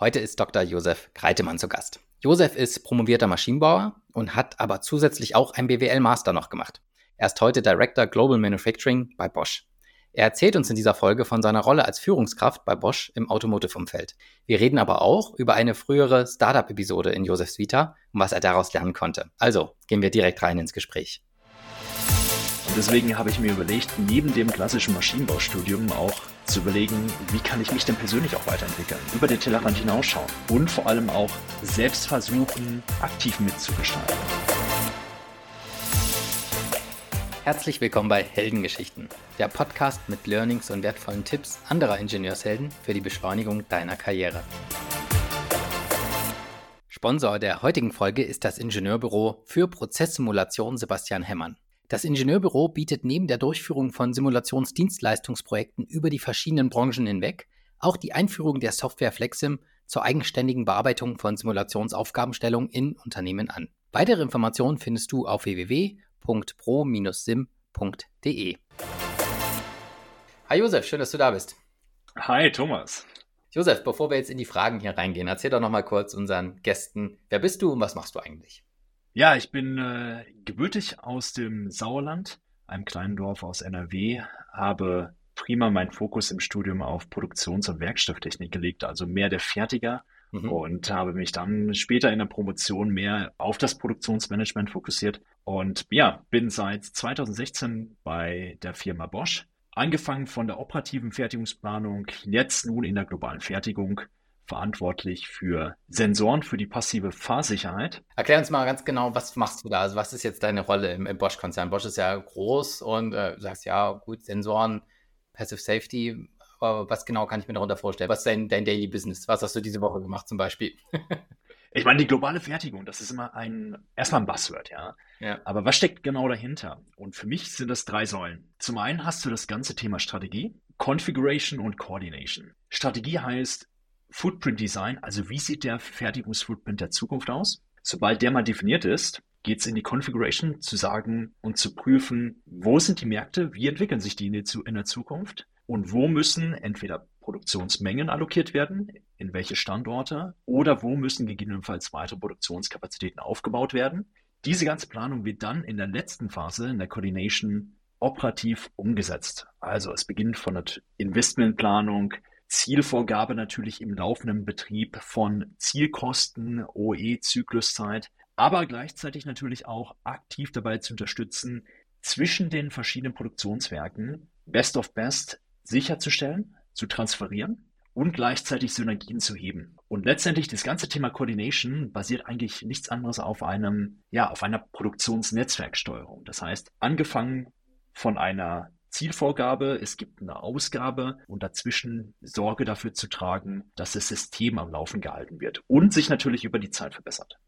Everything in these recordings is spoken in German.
Heute ist Dr. Josef Greitemann zu Gast. Josef ist promovierter Maschinenbauer und hat aber zusätzlich auch ein BWL-Master noch gemacht. Er ist heute Director Global Manufacturing bei Bosch. Er erzählt uns in dieser Folge von seiner Rolle als Führungskraft bei Bosch im Automotive-Umfeld. Wir reden aber auch über eine frühere Startup-Episode in Josefs Vita und was er daraus lernen konnte. Also gehen wir direkt rein ins Gespräch. Deswegen habe ich mir überlegt, neben dem klassischen Maschinenbaustudium auch zu überlegen, wie kann ich mich denn persönlich auch weiterentwickeln, über den Tellerrand hinausschauen und vor allem auch selbst versuchen, aktiv mitzugestalten. Herzlich willkommen bei Heldengeschichten, der Podcast mit Learnings und wertvollen Tipps anderer Ingenieurshelden für die Beschleunigung deiner Karriere. Sponsor der heutigen Folge ist das Ingenieurbüro für Prozesssimulation Sebastian Hemmern. Das Ingenieurbüro bietet neben der Durchführung von Simulationsdienstleistungsprojekten über die verschiedenen Branchen hinweg auch die Einführung der Software Flexim zur eigenständigen Bearbeitung von Simulationsaufgabenstellungen in Unternehmen an. Weitere Informationen findest du auf www.pro-sim.de. Hi Josef, schön, dass du da bist. Hi Thomas. Josef, bevor wir jetzt in die Fragen hier reingehen, erzähl doch nochmal kurz unseren Gästen, wer bist du und was machst du eigentlich? Ja, ich bin äh, gebürtig aus dem Sauerland, einem kleinen Dorf aus NRW, habe prima meinen Fokus im Studium auf Produktions- und Werkstofftechnik gelegt, also mehr der Fertiger mhm. und habe mich dann später in der Promotion mehr auf das Produktionsmanagement fokussiert und ja, bin seit 2016 bei der Firma Bosch. Angefangen von der operativen Fertigungsplanung, jetzt nun in der globalen Fertigung verantwortlich für Sensoren für die passive Fahrsicherheit. Erklär uns mal ganz genau, was machst du da? Also was ist jetzt deine Rolle im, im Bosch-Konzern? Bosch ist ja groß und äh, du sagst, ja gut, Sensoren, Passive Safety, aber was genau kann ich mir darunter vorstellen? Was ist dein, dein Daily Business? Was hast du diese Woche gemacht zum Beispiel? ich meine, die globale Fertigung, das ist immer ein, erstmal ein Buzzword, ja. ja. Aber was steckt genau dahinter? Und für mich sind das drei Säulen. Zum einen hast du das ganze Thema Strategie, Configuration und Coordination. Strategie heißt, Footprint Design, also wie sieht der Fertigungsfootprint der Zukunft aus? Sobald der mal definiert ist, geht es in die Configuration zu sagen und zu prüfen, wo sind die Märkte, wie entwickeln sich die in der Zukunft und wo müssen entweder Produktionsmengen allokiert werden, in welche Standorte oder wo müssen gegebenenfalls weitere Produktionskapazitäten aufgebaut werden. Diese ganze Planung wird dann in der letzten Phase, in der Coordination, operativ umgesetzt. Also es beginnt von der Investmentplanung, Zielvorgabe natürlich im laufenden Betrieb von Zielkosten, OE-Zykluszeit, aber gleichzeitig natürlich auch aktiv dabei zu unterstützen, zwischen den verschiedenen Produktionswerken Best of Best sicherzustellen, zu transferieren und gleichzeitig Synergien zu heben. Und letztendlich das ganze Thema Coordination basiert eigentlich nichts anderes auf einem, ja, auf einer Produktionsnetzwerksteuerung. Das heißt, angefangen von einer Zielvorgabe, es gibt eine Ausgabe und dazwischen Sorge dafür zu tragen, dass das System am Laufen gehalten wird und sich natürlich über die Zeit verbessert.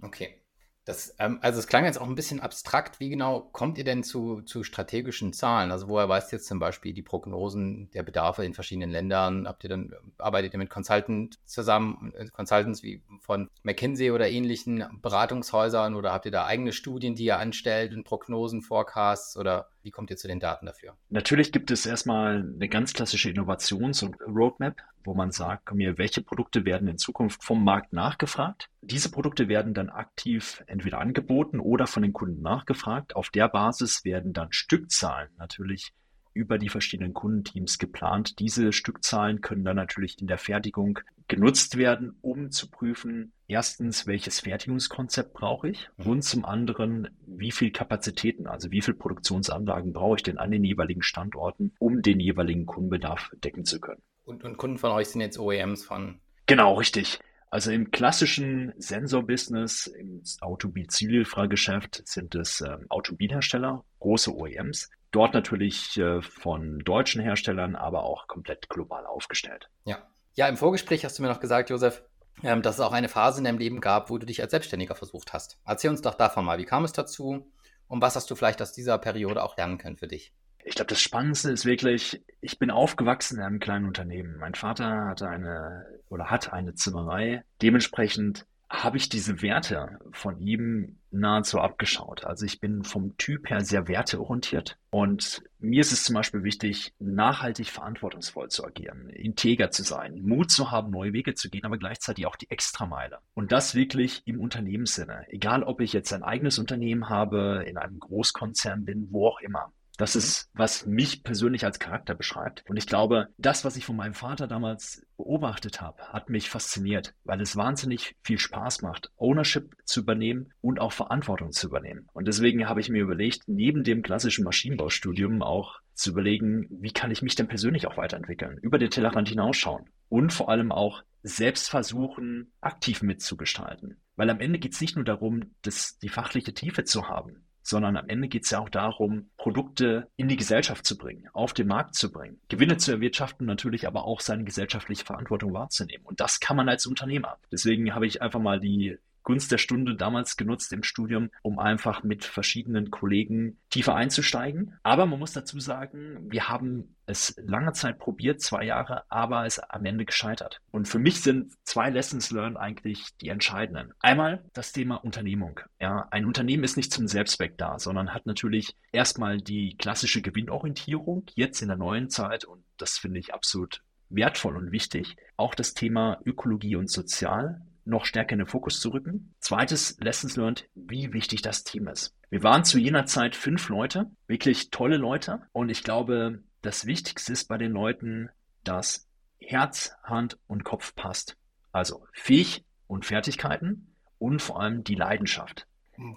Okay. Das, ähm, also es klang jetzt auch ein bisschen abstrakt. Wie genau kommt ihr denn zu, zu strategischen Zahlen? Also woher weißt jetzt zum Beispiel die Prognosen der Bedarfe in verschiedenen Ländern? Habt ihr dann, arbeitet ihr mit Consultants zusammen, äh, Consultants wie von McKinsey oder ähnlichen Beratungshäusern oder habt ihr da eigene Studien, die ihr anstellt und Prognosen, Forecasts oder wie kommt ihr zu den Daten dafür? Natürlich gibt es erstmal eine ganz klassische Innovations- und Roadmap, wo man sagt, mir, welche Produkte werden in Zukunft vom Markt nachgefragt. Diese Produkte werden dann aktiv entweder angeboten oder von den Kunden nachgefragt. Auf der Basis werden dann Stückzahlen natürlich über die verschiedenen Kundenteams geplant. Diese Stückzahlen können dann natürlich in der Fertigung genutzt werden, um zu prüfen, erstens, welches Fertigungskonzept brauche ich mhm. und zum anderen, wie viel Kapazitäten, also wie viel Produktionsanlagen brauche ich denn an den jeweiligen Standorten, um den jeweiligen Kundenbedarf decken zu können. Und, und Kunden von euch sind jetzt OEMs von? Genau, richtig. Also im klassischen Sensor-Business, im Automobilzulieferergeschäft sind es äh, Automobilhersteller, große OEMs. Dort natürlich äh, von deutschen Herstellern, aber auch komplett global aufgestellt. Ja. Ja, im Vorgespräch hast du mir noch gesagt, Josef, ähm, dass es auch eine Phase in deinem Leben gab, wo du dich als Selbstständiger versucht hast. Erzähl uns doch davon mal, wie kam es dazu und was hast du vielleicht aus dieser Periode auch lernen können für dich? Ich glaube, das Spannendste ist wirklich, ich bin aufgewachsen in einem kleinen Unternehmen. Mein Vater hatte eine oder hat eine Zimmerei. Dementsprechend habe ich diese Werte von ihm nahezu abgeschaut. Also ich bin vom Typ her sehr werteorientiert und mir ist es zum Beispiel wichtig, nachhaltig verantwortungsvoll zu agieren, integer zu sein, Mut zu haben, neue Wege zu gehen, aber gleichzeitig auch die Extrameile. Und das wirklich im Unternehmenssinne. Egal, ob ich jetzt ein eigenes Unternehmen habe, in einem Großkonzern bin, wo auch immer. Das mhm. ist, was mich persönlich als Charakter beschreibt. Und ich glaube, das, was ich von meinem Vater damals beobachtet habe, hat mich fasziniert, weil es wahnsinnig viel Spaß macht, Ownership zu übernehmen und auch Verantwortung zu übernehmen. Und deswegen habe ich mir überlegt, neben dem klassischen Maschinenbaustudium auch zu überlegen, wie kann ich mich denn persönlich auch weiterentwickeln, über den Tellerrand hinausschauen und vor allem auch selbst versuchen, aktiv mitzugestalten. Weil am Ende geht es nicht nur darum, das, die fachliche Tiefe zu haben, sondern am Ende geht es ja auch darum, Produkte in die Gesellschaft zu bringen, auf den Markt zu bringen, Gewinne zu erwirtschaften, natürlich aber auch seine gesellschaftliche Verantwortung wahrzunehmen. Und das kann man als Unternehmer. Deswegen habe ich einfach mal die Gunst der Stunde damals genutzt im Studium, um einfach mit verschiedenen Kollegen tiefer einzusteigen. Aber man muss dazu sagen, wir haben es lange Zeit probiert, zwei Jahre, aber es am Ende gescheitert. Und für mich sind zwei Lessons learned eigentlich die entscheidenden. Einmal das Thema Unternehmung. Ja, ein Unternehmen ist nicht zum Selbstzweck da, sondern hat natürlich erstmal die klassische Gewinnorientierung jetzt in der neuen Zeit und das finde ich absolut wertvoll und wichtig. Auch das Thema Ökologie und Sozial noch stärker in den Fokus zu rücken. Zweites Lessons learned, wie wichtig das Team ist. Wir waren zu jener Zeit fünf Leute, wirklich tolle Leute. Und ich glaube, das Wichtigste ist bei den Leuten, dass Herz, Hand und Kopf passt. Also fähig und Fertigkeiten und vor allem die Leidenschaft.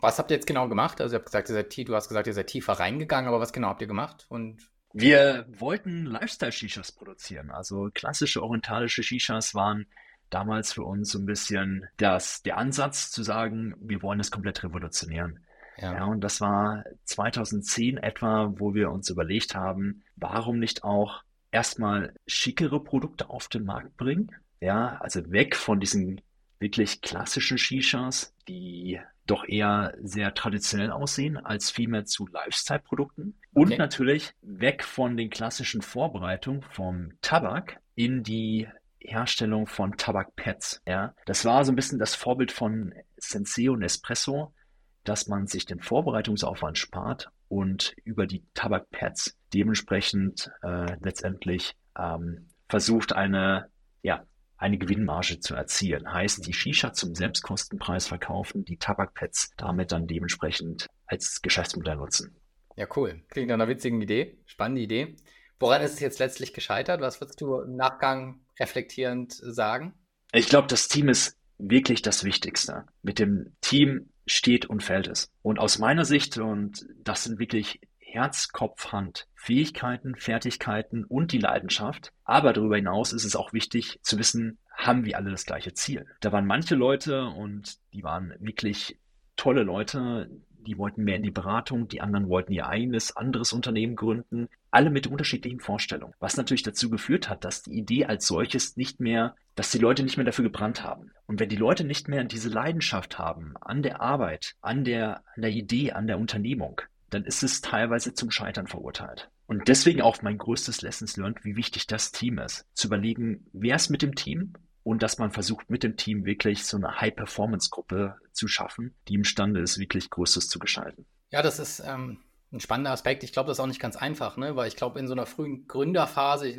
Was habt ihr jetzt genau gemacht? Also ihr habt gesagt, ihr seid, du hast gesagt, ihr seid tiefer reingegangen, aber was genau habt ihr gemacht? Und wir wollten Lifestyle-Shishas produzieren. Also klassische orientalische Shishas waren damals für uns so ein bisschen das, der Ansatz zu sagen, wir wollen es komplett revolutionieren. Ja. ja, und das war 2010 etwa, wo wir uns überlegt haben, warum nicht auch erstmal schickere Produkte auf den Markt bringen? Ja, also weg von diesen wirklich klassischen Shishas, die doch eher sehr traditionell aussehen, als vielmehr zu Lifestyle-Produkten. Und okay. natürlich weg von den klassischen Vorbereitungen vom Tabak in die Herstellung von Tabakpads. Ja, das war so ein bisschen das Vorbild von Senseo Nespresso, dass man sich den Vorbereitungsaufwand spart und über die Tabakpads dementsprechend äh, letztendlich ähm, versucht eine ja eine Gewinnmarge zu erzielen. Heißt, die Shisha zum Selbstkostenpreis verkaufen, die Tabakpads damit dann dementsprechend als Geschäftsmodell nutzen. Ja, cool. Klingt nach einer witzigen Idee. Spannende Idee. Woran ist es jetzt letztlich gescheitert? Was würdest du im Nachgang reflektierend sagen? Ich glaube, das Team ist wirklich das Wichtigste. Mit dem Team steht und fällt es. Und aus meiner Sicht, und das sind wirklich Herz, Kopf, Hand, Fähigkeiten, Fertigkeiten und die Leidenschaft. Aber darüber hinaus ist es auch wichtig zu wissen, haben wir alle das gleiche Ziel. Da waren manche Leute und die waren wirklich tolle Leute, die wollten mehr in die Beratung, die anderen wollten ihr eigenes, anderes Unternehmen gründen, alle mit unterschiedlichen Vorstellungen. Was natürlich dazu geführt hat, dass die Idee als solches nicht mehr, dass die Leute nicht mehr dafür gebrannt haben. Und wenn die Leute nicht mehr diese Leidenschaft haben an der Arbeit, an der, an der Idee, an der Unternehmung, dann ist es teilweise zum Scheitern verurteilt. Und deswegen auch mein größtes Lessons learned, wie wichtig das Team ist. Zu überlegen, wer ist mit dem Team und dass man versucht, mit dem Team wirklich so eine High-Performance-Gruppe zu schaffen, die imstande ist, wirklich Größtes zu gestalten. Ja, das ist ähm, ein spannender Aspekt. Ich glaube, das ist auch nicht ganz einfach, ne? weil ich glaube, in so einer frühen Gründerphase,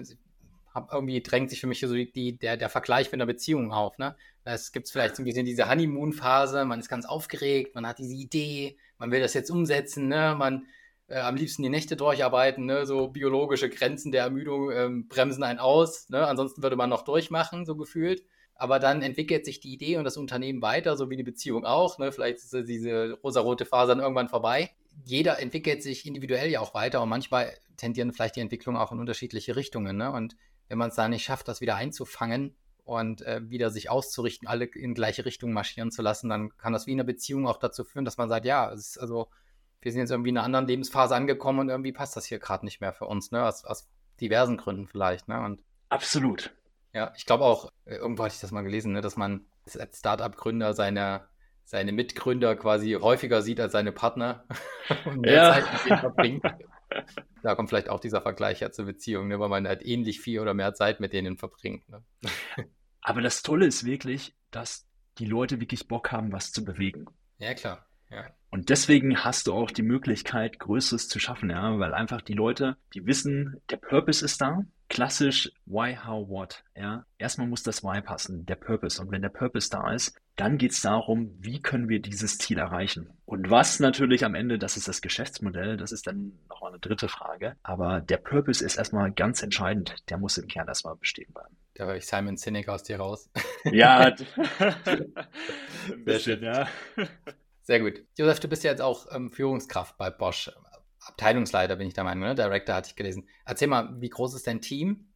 hab, irgendwie drängt sich für mich so die, der, der Vergleich mit einer Beziehung auf. Ne? Es gibt vielleicht so ein bisschen diese Honeymoon-Phase, man ist ganz aufgeregt, man hat diese Idee, man will das jetzt umsetzen, ne? man äh, am liebsten die Nächte durcharbeiten, ne? so biologische Grenzen der Ermüdung ähm, bremsen einen aus, ne? ansonsten würde man noch durchmachen, so gefühlt. Aber dann entwickelt sich die Idee und das Unternehmen weiter, so wie die Beziehung auch. Ne? Vielleicht ist diese rosarote Phase dann irgendwann vorbei. Jeder entwickelt sich individuell ja auch weiter und manchmal tendieren vielleicht die Entwicklungen auch in unterschiedliche Richtungen. Ne? Und wenn man es da nicht schafft, das wieder einzufangen und äh, wieder sich auszurichten, alle in gleiche Richtung marschieren zu lassen, dann kann das wie in einer Beziehung auch dazu führen, dass man sagt, ja, es ist also wir sind jetzt irgendwie in einer anderen Lebensphase angekommen und irgendwie passt das hier gerade nicht mehr für uns, ne? Aus, aus diversen Gründen vielleicht, ne? Und Absolut. Ja, ich glaube auch, äh, irgendwo hatte ich das mal gelesen, ne, dass man als Startup-Gründer seine, seine Mitgründer quasi häufiger sieht als seine Partner und mehr ja. Zeit mit denen verbringt. Da kommt vielleicht auch dieser Vergleich ja zur Beziehung, ne, weil man halt ähnlich viel oder mehr Zeit mit denen verbringt. Ne? Aber das Tolle ist wirklich, dass die Leute wirklich Bock haben, was zu bewegen. Ja, klar. Ja. Und deswegen hast du auch die Möglichkeit, Größeres zu schaffen, ja, weil einfach die Leute, die wissen, der Purpose ist da. Klassisch Why, How, What. Ja. Erstmal muss das Why passen, der Purpose. Und wenn der Purpose da ist, dann geht es darum, wie können wir dieses Ziel erreichen. Und was natürlich am Ende, das ist das Geschäftsmodell, das ist dann nochmal eine dritte Frage. Aber der Purpose ist erstmal ganz entscheidend. Der muss im Kern erstmal bestehen bleiben. Da höre ich Simon Sinek aus dir raus. Ja, ein bisschen, ja. Sehr gut. Josef, du bist ja jetzt auch ähm, Führungskraft bei Bosch. Abteilungsleiter bin ich der Meinung, ne? Director hatte ich gelesen. Erzähl mal, wie groß ist dein Team?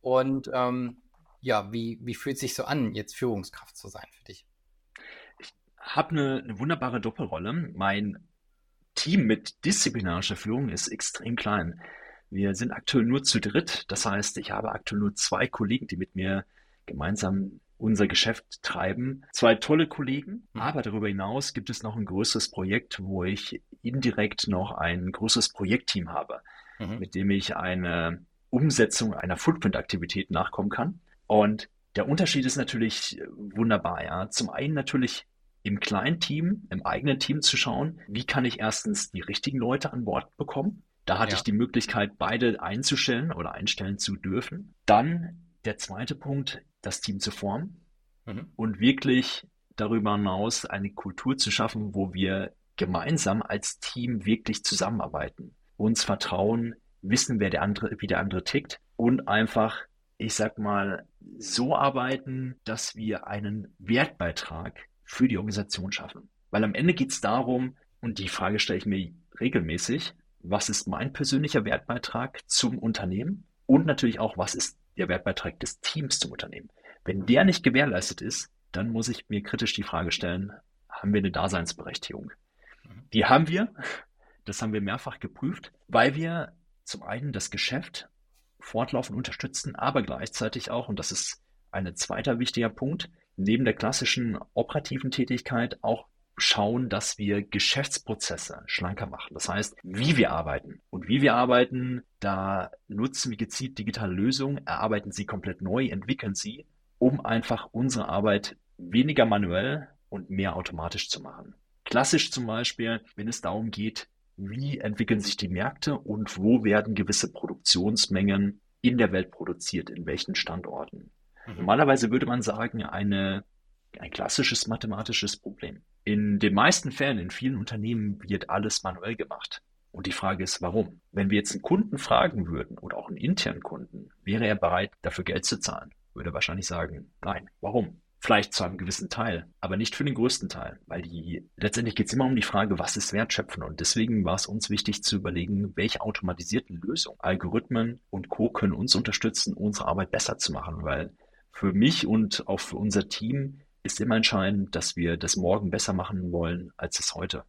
Und ähm, ja, wie, wie fühlt sich so an, jetzt Führungskraft zu sein für dich? Ich habe eine, eine wunderbare Doppelrolle. Mein Team mit disziplinarischer Führung ist extrem klein. Wir sind aktuell nur zu dritt. Das heißt, ich habe aktuell nur zwei Kollegen, die mit mir gemeinsam unser Geschäft treiben. Zwei tolle Kollegen, mhm. aber darüber hinaus gibt es noch ein größeres Projekt, wo ich indirekt noch ein größeres Projektteam habe, mhm. mit dem ich eine Umsetzung einer Footprint-Aktivität nachkommen kann. Und der Unterschied ist natürlich wunderbar. Ja. Zum einen natürlich im kleinen Team, im eigenen Team zu schauen, wie kann ich erstens die richtigen Leute an Bord bekommen. Da hatte ja. ich die Möglichkeit, beide einzustellen oder einstellen zu dürfen. Dann der zweite Punkt, das Team zu formen mhm. und wirklich darüber hinaus eine Kultur zu schaffen, wo wir gemeinsam als Team wirklich zusammenarbeiten, uns vertrauen, wissen, wer der andere, wie der andere tickt und einfach, ich sag mal, so arbeiten, dass wir einen Wertbeitrag für die Organisation schaffen. Weil am Ende geht es darum, und die Frage stelle ich mir regelmäßig, was ist mein persönlicher Wertbeitrag zum Unternehmen und natürlich auch, was ist der Wertbeitrag des Teams zum Unternehmen. Wenn der nicht gewährleistet ist, dann muss ich mir kritisch die Frage stellen, haben wir eine Daseinsberechtigung? Mhm. Die haben wir, das haben wir mehrfach geprüft, weil wir zum einen das Geschäft fortlaufend unterstützen, aber gleichzeitig auch, und das ist ein zweiter wichtiger Punkt, neben der klassischen operativen Tätigkeit auch schauen, dass wir Geschäftsprozesse schlanker machen. Das heißt, wie wir arbeiten. Und wie wir arbeiten, da nutzen wir gezielt digitale Lösungen, erarbeiten sie komplett neu, entwickeln sie, um einfach unsere Arbeit weniger manuell und mehr automatisch zu machen. Klassisch zum Beispiel, wenn es darum geht, wie entwickeln sich die Märkte und wo werden gewisse Produktionsmengen in der Welt produziert, in welchen Standorten. Mhm. Normalerweise würde man sagen, eine, ein klassisches mathematisches Problem. In den meisten Fällen, in vielen Unternehmen wird alles manuell gemacht. Und die Frage ist, warum? Wenn wir jetzt einen Kunden fragen würden oder auch einen internen Kunden, wäre er bereit, dafür Geld zu zahlen? Würde er wahrscheinlich sagen, nein. Warum? Vielleicht zu einem gewissen Teil, aber nicht für den größten Teil, weil die, letztendlich geht es immer um die Frage, was ist Wertschöpfen? Und deswegen war es uns wichtig zu überlegen, welche automatisierten Lösungen, Algorithmen und Co. können uns unterstützen, unsere Arbeit besser zu machen, weil für mich und auch für unser Team ist immer entscheidend, dass wir das morgen besser machen wollen als es heute.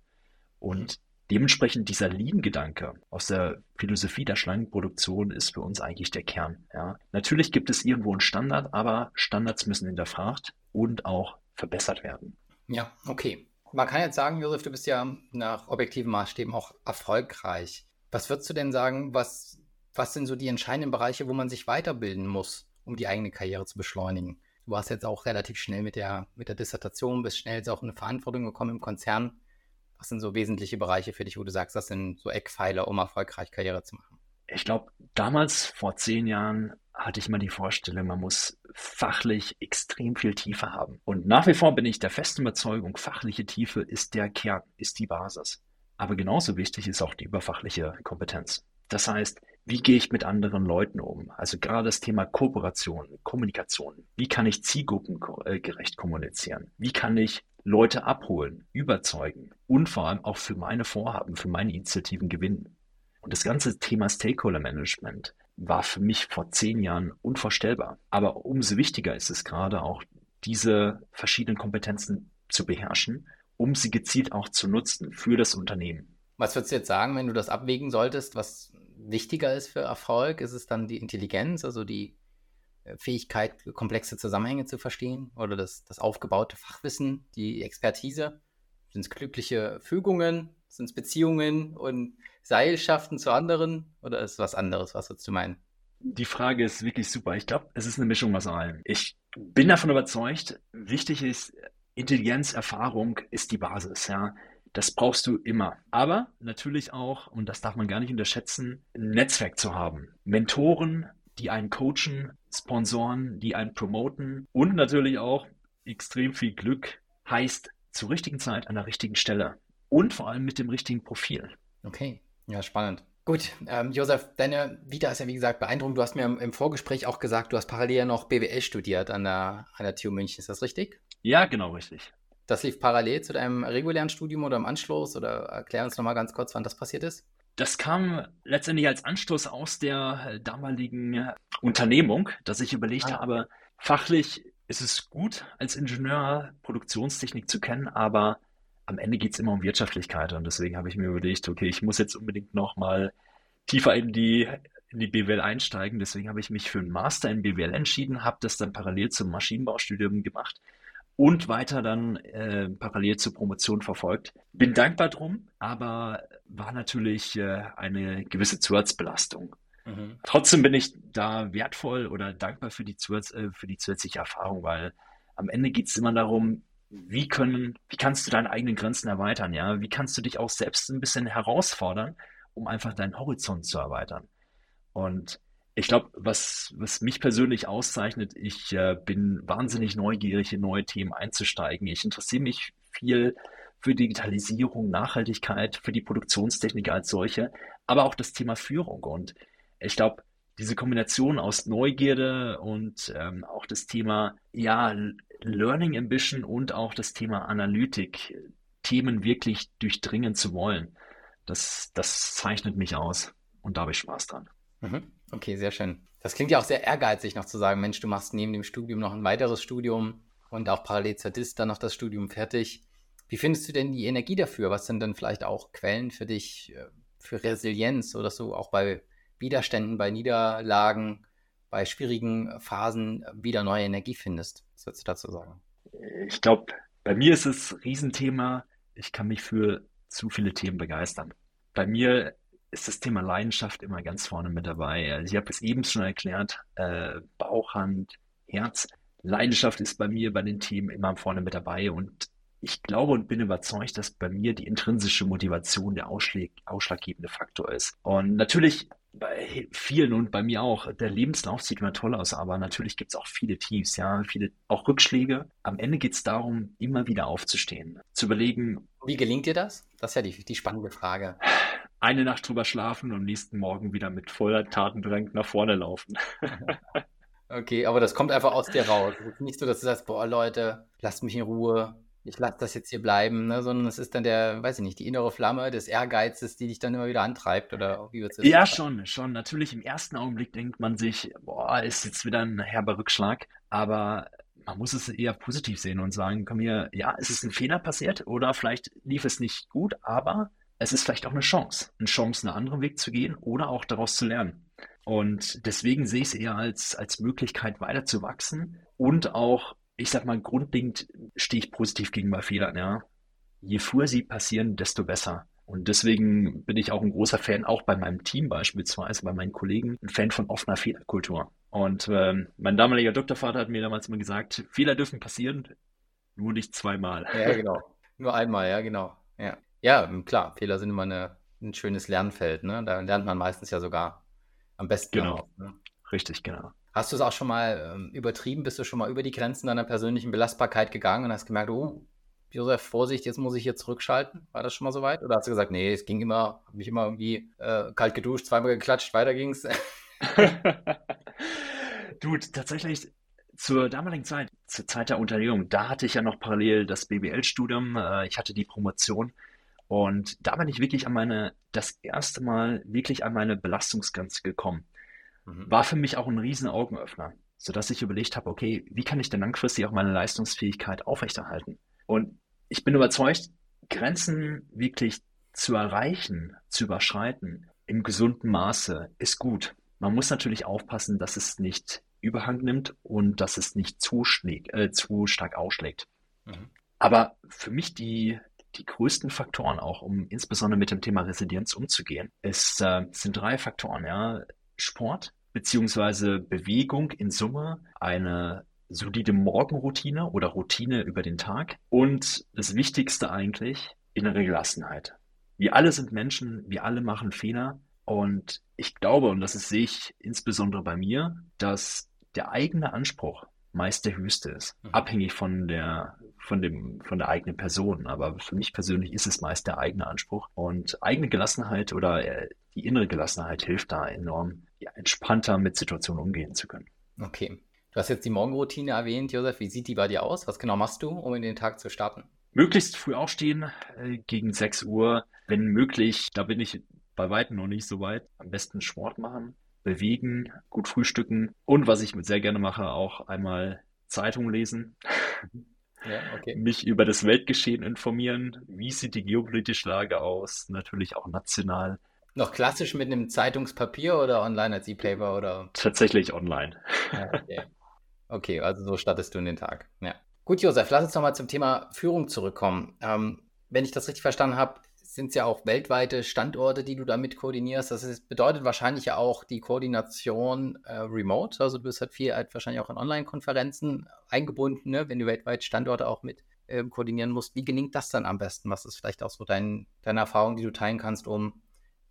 Und dementsprechend dieser Lean-Gedanke aus der Philosophie der Schlangenproduktion ist für uns eigentlich der Kern. Ja. Natürlich gibt es irgendwo einen Standard, aber Standards müssen hinterfragt und auch verbessert werden. Ja, okay. Man kann jetzt sagen, Josef, du bist ja nach objektiven Maßstäben auch erfolgreich. Was würdest du denn sagen, was, was sind so die entscheidenden Bereiche, wo man sich weiterbilden muss, um die eigene Karriere zu beschleunigen? Du warst jetzt auch relativ schnell mit der, mit der Dissertation, bist schnell jetzt auch in eine Verantwortung gekommen im Konzern. Was sind so wesentliche Bereiche für dich, wo du sagst, das sind so Eckpfeiler, um erfolgreich Karriere zu machen? Ich glaube, damals vor zehn Jahren hatte ich mal die Vorstellung, man muss fachlich extrem viel Tiefe haben. Und nach wie vor bin ich der festen Überzeugung, fachliche Tiefe ist der Kern, ist die Basis. Aber genauso wichtig ist auch die überfachliche Kompetenz. Das heißt, wie gehe ich mit anderen Leuten um? Also gerade das Thema Kooperation, Kommunikation. Wie kann ich zielgruppengerecht kommunizieren? Wie kann ich Leute abholen, überzeugen und vor allem auch für meine Vorhaben, für meine Initiativen gewinnen? Und das ganze Thema Stakeholder Management war für mich vor zehn Jahren unvorstellbar. Aber umso wichtiger ist es gerade auch, diese verschiedenen Kompetenzen zu beherrschen, um sie gezielt auch zu nutzen für das Unternehmen. Was würdest du jetzt sagen, wenn du das abwägen solltest? Was wichtiger ist für Erfolg? Ist es dann die Intelligenz, also die äh, Fähigkeit, komplexe Zusammenhänge zu verstehen oder das, das aufgebaute Fachwissen, die Expertise? Sind es glückliche Fügungen? Sind es Beziehungen und Seilschaften zu anderen? Oder ist es was anderes? Was würdest du meinen? Die Frage ist wirklich super. Ich glaube, es ist eine Mischung aus allem. Ich bin davon überzeugt, wichtig ist Intelligenz, Erfahrung ist die Basis, ja. Das brauchst du immer. Aber natürlich auch, und das darf man gar nicht unterschätzen, ein Netzwerk zu haben. Mentoren, die einen coachen, Sponsoren, die einen promoten und natürlich auch extrem viel Glück heißt zur richtigen Zeit an der richtigen Stelle und vor allem mit dem richtigen Profil. Okay, ja, spannend. Gut, ähm, Josef, deine Vita ist ja wie gesagt beeindruckend. Du hast mir im, im, Vorgespräch auch gesagt, du hast parallel noch BWL studiert an der, an der TU München. Ist das richtig? Ja, genau richtig. Das lief parallel zu deinem regulären Studium oder im Anschluss? Oder erklär uns nochmal ganz kurz, wann das passiert ist. Das kam letztendlich als Anstoß aus der äh, damaligen äh, Unternehmung, dass ich überlegt ah. habe, fachlich ist es gut, als Ingenieur Produktionstechnik zu kennen, aber am Ende geht es immer um Wirtschaftlichkeit und deswegen habe ich mir überlegt, okay, ich muss jetzt unbedingt nochmal tiefer in die, in die BWL einsteigen. Deswegen habe ich mich für einen Master in BWL entschieden, habe das dann parallel zum Maschinenbaustudium gemacht und weiter dann äh, parallel zur Promotion verfolgt. Bin dankbar drum, aber war natürlich äh, eine gewisse Zusatzbelastung. Mhm. Trotzdem bin ich da wertvoll oder dankbar für die, Zusatz, äh, für die zusätzliche Erfahrung, weil am Ende geht es immer darum, wie können, wie kannst du deine eigenen Grenzen erweitern, ja? Wie kannst du dich auch selbst ein bisschen herausfordern, um einfach deinen Horizont zu erweitern? Und ich glaube, was, was mich persönlich auszeichnet, ich äh, bin wahnsinnig neugierig, in neue Themen einzusteigen. Ich interessiere mich viel für Digitalisierung, Nachhaltigkeit, für die Produktionstechnik als solche, aber auch das Thema Führung. Und ich glaube, diese Kombination aus Neugierde und ähm, auch das Thema ja, Learning Ambition und auch das Thema Analytik, Themen wirklich durchdringen zu wollen, das, das zeichnet mich aus und da habe ich Spaß dran. Mhm. Okay, sehr schön. Das klingt ja auch sehr ehrgeizig, noch zu sagen, Mensch, du machst neben dem Studium noch ein weiteres Studium und auch parallel zur DIS dann noch das Studium fertig. Wie findest du denn die Energie dafür? Was sind denn vielleicht auch Quellen für dich äh, für Resilienz, sodass du auch bei Widerständen, bei Niederlagen, bei schwierigen Phasen wieder neue Energie findest? Was würdest du dazu sagen? Ich glaube, bei mir ist es Riesenthema. Ich kann mich für zu viele Themen begeistern. Bei mir ist das Thema Leidenschaft immer ganz vorne mit dabei. Also ich habe es eben schon erklärt, äh, Bauch, Hand, Herz. Leidenschaft ist bei mir bei den Themen immer vorne mit dabei und ich glaube und bin überzeugt, dass bei mir die intrinsische Motivation der ausschlag, ausschlaggebende Faktor ist. Und natürlich bei vielen und bei mir auch, der Lebenslauf sieht immer toll aus, aber natürlich gibt es auch viele Tiefs, ja, viele auch Rückschläge. Am Ende geht es darum, immer wieder aufzustehen, zu überlegen. Wie gelingt dir das? Das ist ja die, die spannende Frage eine Nacht drüber schlafen und nächsten Morgen wieder mit voller Tatendrang nach vorne laufen. okay, aber das kommt einfach aus dir raus. Es ist nicht so, dass du sagst, boah, Leute, lasst mich in Ruhe, ich lasse das jetzt hier bleiben, ne? sondern es ist dann der, weiß ich nicht, die innere Flamme des Ehrgeizes, die dich dann immer wieder antreibt oder wie wird's Ja, schon, schon. Natürlich im ersten Augenblick denkt man sich, boah, ist jetzt wieder ein herber Rückschlag, aber man muss es eher positiv sehen und sagen, komm hier, ja, es ist ein Fehler passiert oder vielleicht lief es nicht gut, aber es ist vielleicht auch eine Chance, eine Chance, einen anderen Weg zu gehen oder auch daraus zu lernen. Und deswegen sehe ich es eher als, als Möglichkeit, weiter zu wachsen und auch, ich sag mal, grundlegend stehe ich positiv gegenüber Fehlern, ja. Je früher sie passieren, desto besser. Und deswegen bin ich auch ein großer Fan, auch bei meinem Team beispielsweise, bei meinen Kollegen, ein Fan von offener Fehlerkultur. Und ähm, mein damaliger Doktorvater hat mir damals immer gesagt, Fehler dürfen passieren, nur nicht zweimal. Ja, genau. Nur einmal, ja, genau. Ja. Ja, klar, Fehler sind immer eine, ein schönes Lernfeld. Ne? Da lernt man meistens ja sogar am besten. Genau. Auch, ne? Richtig, genau. Hast du es auch schon mal ähm, übertrieben? Bist du schon mal über die Grenzen deiner persönlichen Belastbarkeit gegangen und hast gemerkt, oh, Josef, Vorsicht, jetzt muss ich hier zurückschalten? War das schon mal so weit? Oder hast du gesagt, nee, es ging immer, habe mich immer irgendwie äh, kalt geduscht, zweimal geklatscht, weiter ging's? du, tatsächlich, zur damaligen Zeit, zur Zeit der Unternehmung, da hatte ich ja noch parallel das BWL-Studium, äh, ich hatte die Promotion und da bin ich wirklich an meine, das erste Mal wirklich an meine Belastungsgrenze gekommen. Mhm. War für mich auch ein riesen Augenöffner, sodass ich überlegt habe, okay, wie kann ich denn langfristig auch meine Leistungsfähigkeit aufrechterhalten? Und ich bin überzeugt, Grenzen wirklich zu erreichen, zu überschreiten, im gesunden Maße ist gut. Man muss natürlich aufpassen, dass es nicht Überhang nimmt und dass es nicht zu, schlägt, äh, zu stark ausschlägt. Mhm. Aber für mich die, die größten Faktoren auch, um insbesondere mit dem Thema Resilienz umzugehen, ist, äh, sind drei Faktoren. Ja? Sport beziehungsweise Bewegung in Summe, eine solide Morgenroutine oder Routine über den Tag und das Wichtigste eigentlich, innere Gelassenheit. Wir alle sind Menschen, wir alle machen Fehler und ich glaube, und das sehe ich insbesondere bei mir, dass der eigene Anspruch meist der höchste ist, mhm. abhängig von der von dem von der eigenen Person. Aber für mich persönlich ist es meist der eigene Anspruch und eigene Gelassenheit oder äh, die innere Gelassenheit hilft da enorm, ja, entspannter mit Situationen umgehen zu können. Okay. Du hast jetzt die Morgenroutine erwähnt, Josef. Wie sieht die bei dir aus? Was genau machst du, um in den Tag zu starten? Möglichst früh aufstehen, äh, gegen 6 Uhr, wenn möglich. Da bin ich bei weitem noch nicht so weit. Am besten Sport machen, bewegen, gut frühstücken und was ich sehr gerne mache, auch einmal Zeitung lesen. Ja, okay. Mich über das Weltgeschehen informieren. Wie sieht die geopolitische Lage aus? Natürlich auch national. Noch klassisch mit einem Zeitungspapier oder online als E-Paper oder? Tatsächlich online. Ja, okay. okay, also so startest du in den Tag. Ja. Gut, Josef, lass uns nochmal zum Thema Führung zurückkommen. Ähm, wenn ich das richtig verstanden habe, sind es ja auch weltweite Standorte, die du damit koordinierst. Das ist, bedeutet wahrscheinlich ja auch die Koordination äh, remote. Also du bist halt viel halt wahrscheinlich auch in Online-Konferenzen eingebunden, ne? wenn du weltweit Standorte auch mit äh, koordinieren musst. Wie gelingt das dann am besten? Was ist vielleicht auch so dein, deine Erfahrung, die du teilen kannst, um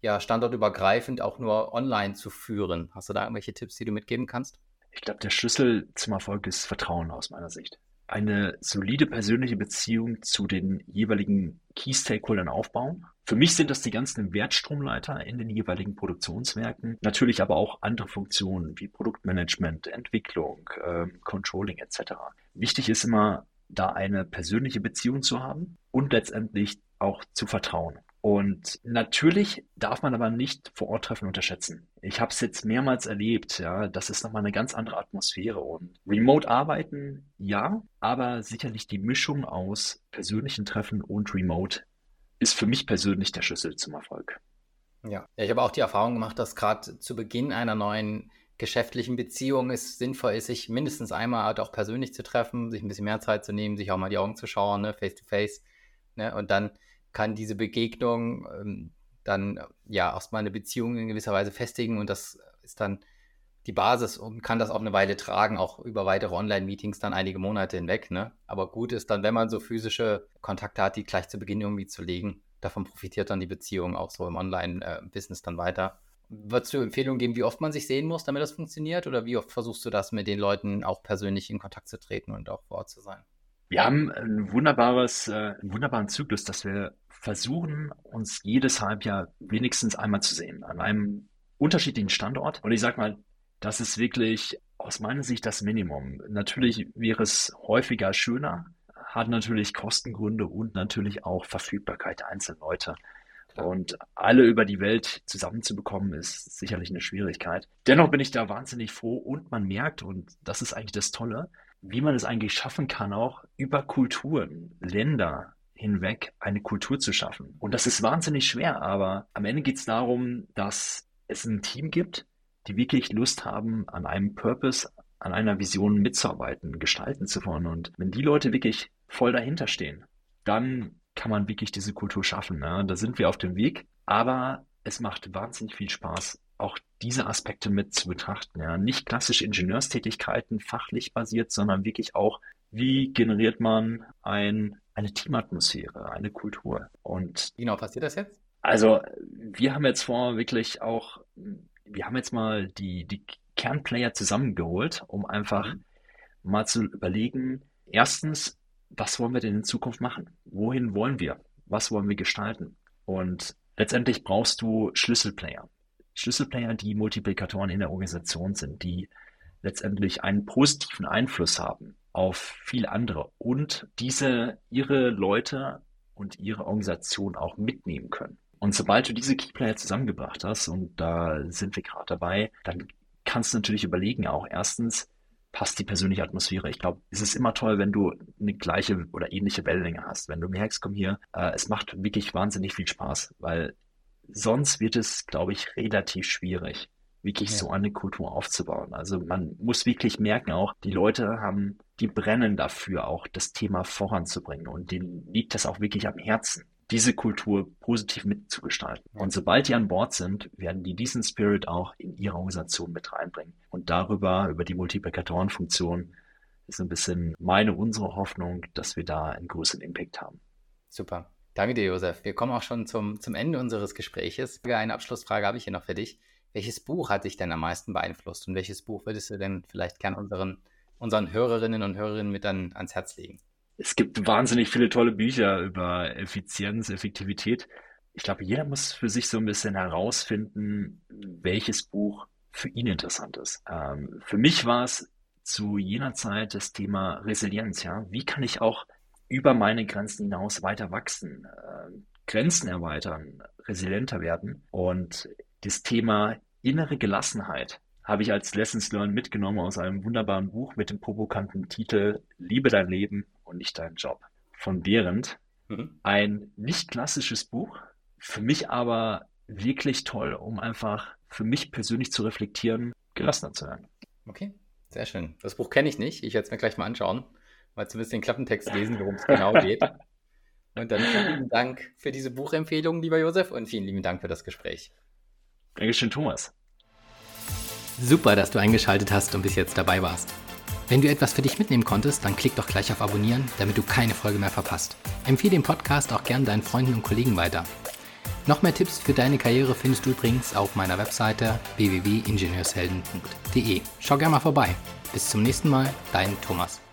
ja standortübergreifend auch nur online zu führen? Hast du da irgendwelche Tipps, die du mitgeben kannst? Ich glaube, der Schlüssel zum Erfolg ist Vertrauen aus meiner Sicht eine solide persönliche Beziehung zu den jeweiligen Key-Stakeholdern aufbauen. Für mich sind das die ganzen Wertstromleiter in den jeweiligen Produktionswerken, natürlich aber auch andere Funktionen wie Produktmanagement, Entwicklung, äh, Controlling etc. Wichtig ist immer, da eine persönliche Beziehung zu haben und letztendlich auch zu vertrauen. Und natürlich darf man aber nicht vor Ort treffen unterschätzen. Ich habe es jetzt mehrmals erlebt, ja, das ist nochmal eine ganz andere Atmosphäre. Und Remote arbeiten, ja, aber sicherlich die Mischung aus persönlichen Treffen und Remote ist für mich persönlich der Schlüssel zum Erfolg. Ja, ich habe auch die Erfahrung gemacht, dass gerade zu Beginn einer neuen geschäftlichen Beziehung es sinnvoll ist, sich mindestens einmal halt auch persönlich zu treffen, sich ein bisschen mehr Zeit zu nehmen, sich auch mal die Augen zu schauen, ne, face to face. Ne, und dann kann diese Begegnung ähm, dann ja erstmal eine Beziehung in gewisser Weise festigen und das ist dann die Basis und kann das auch eine Weile tragen, auch über weitere Online-Meetings dann einige Monate hinweg. Ne? Aber gut ist dann, wenn man so physische Kontakte hat, die gleich zu Beginn irgendwie zu legen. Davon profitiert dann die Beziehung auch so im Online-Business dann weiter. Würdest du Empfehlungen geben, wie oft man sich sehen muss, damit das funktioniert? Oder wie oft versuchst du das mit den Leuten auch persönlich in Kontakt zu treten und auch vor Ort zu sein? Wir haben ein wunderbares, äh, einen wunderbaren Zyklus, dass wir versuchen, uns jedes Halbjahr wenigstens einmal zu sehen, an einem unterschiedlichen Standort. Und ich sag mal, das ist wirklich aus meiner Sicht das Minimum. Natürlich wäre es häufiger schöner, hat natürlich Kostengründe und natürlich auch Verfügbarkeit der einzelnen Leute. Und alle über die Welt zusammenzubekommen, ist sicherlich eine Schwierigkeit. Dennoch bin ich da wahnsinnig froh und man merkt, und das ist eigentlich das Tolle, wie man es eigentlich schaffen kann, auch über Kulturen, Länder hinweg eine Kultur zu schaffen. Und das ist wahnsinnig schwer, aber am Ende geht es darum, dass es ein Team gibt, die wirklich Lust haben, an einem Purpose, an einer Vision mitzuarbeiten, gestalten zu wollen. Und wenn die Leute wirklich voll dahinter stehen, dann kann man wirklich diese Kultur schaffen. Ne? Da sind wir auf dem Weg, aber es macht wahnsinnig viel Spaß, auch diese Aspekte mit zu betrachten. Ja. Nicht klassische Ingenieurstätigkeiten, fachlich basiert, sondern wirklich auch, wie generiert man ein, eine Teamatmosphäre, eine Kultur. Und wie genau passiert das jetzt? Also, wir haben jetzt vor, wirklich auch, wir haben jetzt mal die, die Kernplayer zusammengeholt, um einfach mhm. mal zu überlegen, erstens, was wollen wir denn in Zukunft machen? Wohin wollen wir? Was wollen wir gestalten? Und letztendlich brauchst du Schlüsselplayer. Schlüsselplayer, die Multiplikatoren in der Organisation sind, die letztendlich einen positiven Einfluss haben auf viele andere und diese ihre Leute und ihre Organisation auch mitnehmen können. Und sobald du diese Keyplayer zusammengebracht hast, und da sind wir gerade dabei, dann kannst du natürlich überlegen, auch erstens, passt die persönliche Atmosphäre. Ich glaube, es ist immer toll, wenn du eine gleiche oder ähnliche Wellenlänge hast. Wenn du merkst, komm hier, äh, es macht wirklich wahnsinnig viel Spaß, weil sonst wird es, glaube ich, relativ schwierig, wirklich ja. so eine Kultur aufzubauen. Also man muss wirklich merken auch, die Leute haben, die brennen dafür auch, das Thema voranzubringen und denen liegt das auch wirklich am Herzen, diese Kultur positiv mitzugestalten. Und sobald die an Bord sind, werden die diesen Spirit auch in ihre Organisation mit reinbringen und darüber, über die Multiplikatorenfunktion, ist ein bisschen meine, unsere Hoffnung, dass wir da einen größeren Impact haben. Super. Danke dir, Josef. Wir kommen auch schon zum, zum Ende unseres Gespräches. Eine Abschlussfrage habe ich hier noch für dich. Welches Buch hat dich denn am meisten beeinflusst und welches Buch würdest du denn vielleicht gern unseren, unseren Hörerinnen und Hörerinnen mit an, ans Herz legen? Es gibt wahnsinnig viele tolle Bücher über Effizienz, Effektivität. Ich glaube, jeder muss für sich so ein bisschen herausfinden, welches Buch für ihn interessant ist. Ähm, für mich war es zu jener Zeit das Thema Resilienz. Ja, wie kann ich auch über meine Grenzen hinaus weiter wachsen, äh, Grenzen erweitern, resilienter werden und das Thema innere Gelassenheit habe ich als Lessons Learned mitgenommen aus einem wunderbaren Buch mit dem provokanten Titel Liebe dein Leben und nicht deinen Job von Behrendt. Mhm. Ein nicht klassisches Buch, für mich aber wirklich toll, um einfach für mich persönlich zu reflektieren, gelassener zu werden. Okay, sehr schön. Das Buch kenne ich nicht. Ich werde es mir gleich mal anschauen, mal zumindest den Klappentext lesen, worum es genau geht. Und dann vielen lieben Dank für diese Buchempfehlung, lieber Josef, und vielen lieben Dank für das Gespräch. Dankeschön, Thomas. Super, dass du eingeschaltet hast und bis jetzt dabei warst. Wenn du etwas für dich mitnehmen konntest, dann klick doch gleich auf Abonnieren, damit du keine Folge mehr verpasst. Empfehle den Podcast auch gern deinen Freunden und Kollegen weiter. Noch mehr Tipps für deine Karriere findest du übrigens auf meiner Webseite www.ingenieurshelden.de. Schau gerne mal vorbei. Bis zum nächsten Mal, dein Thomas.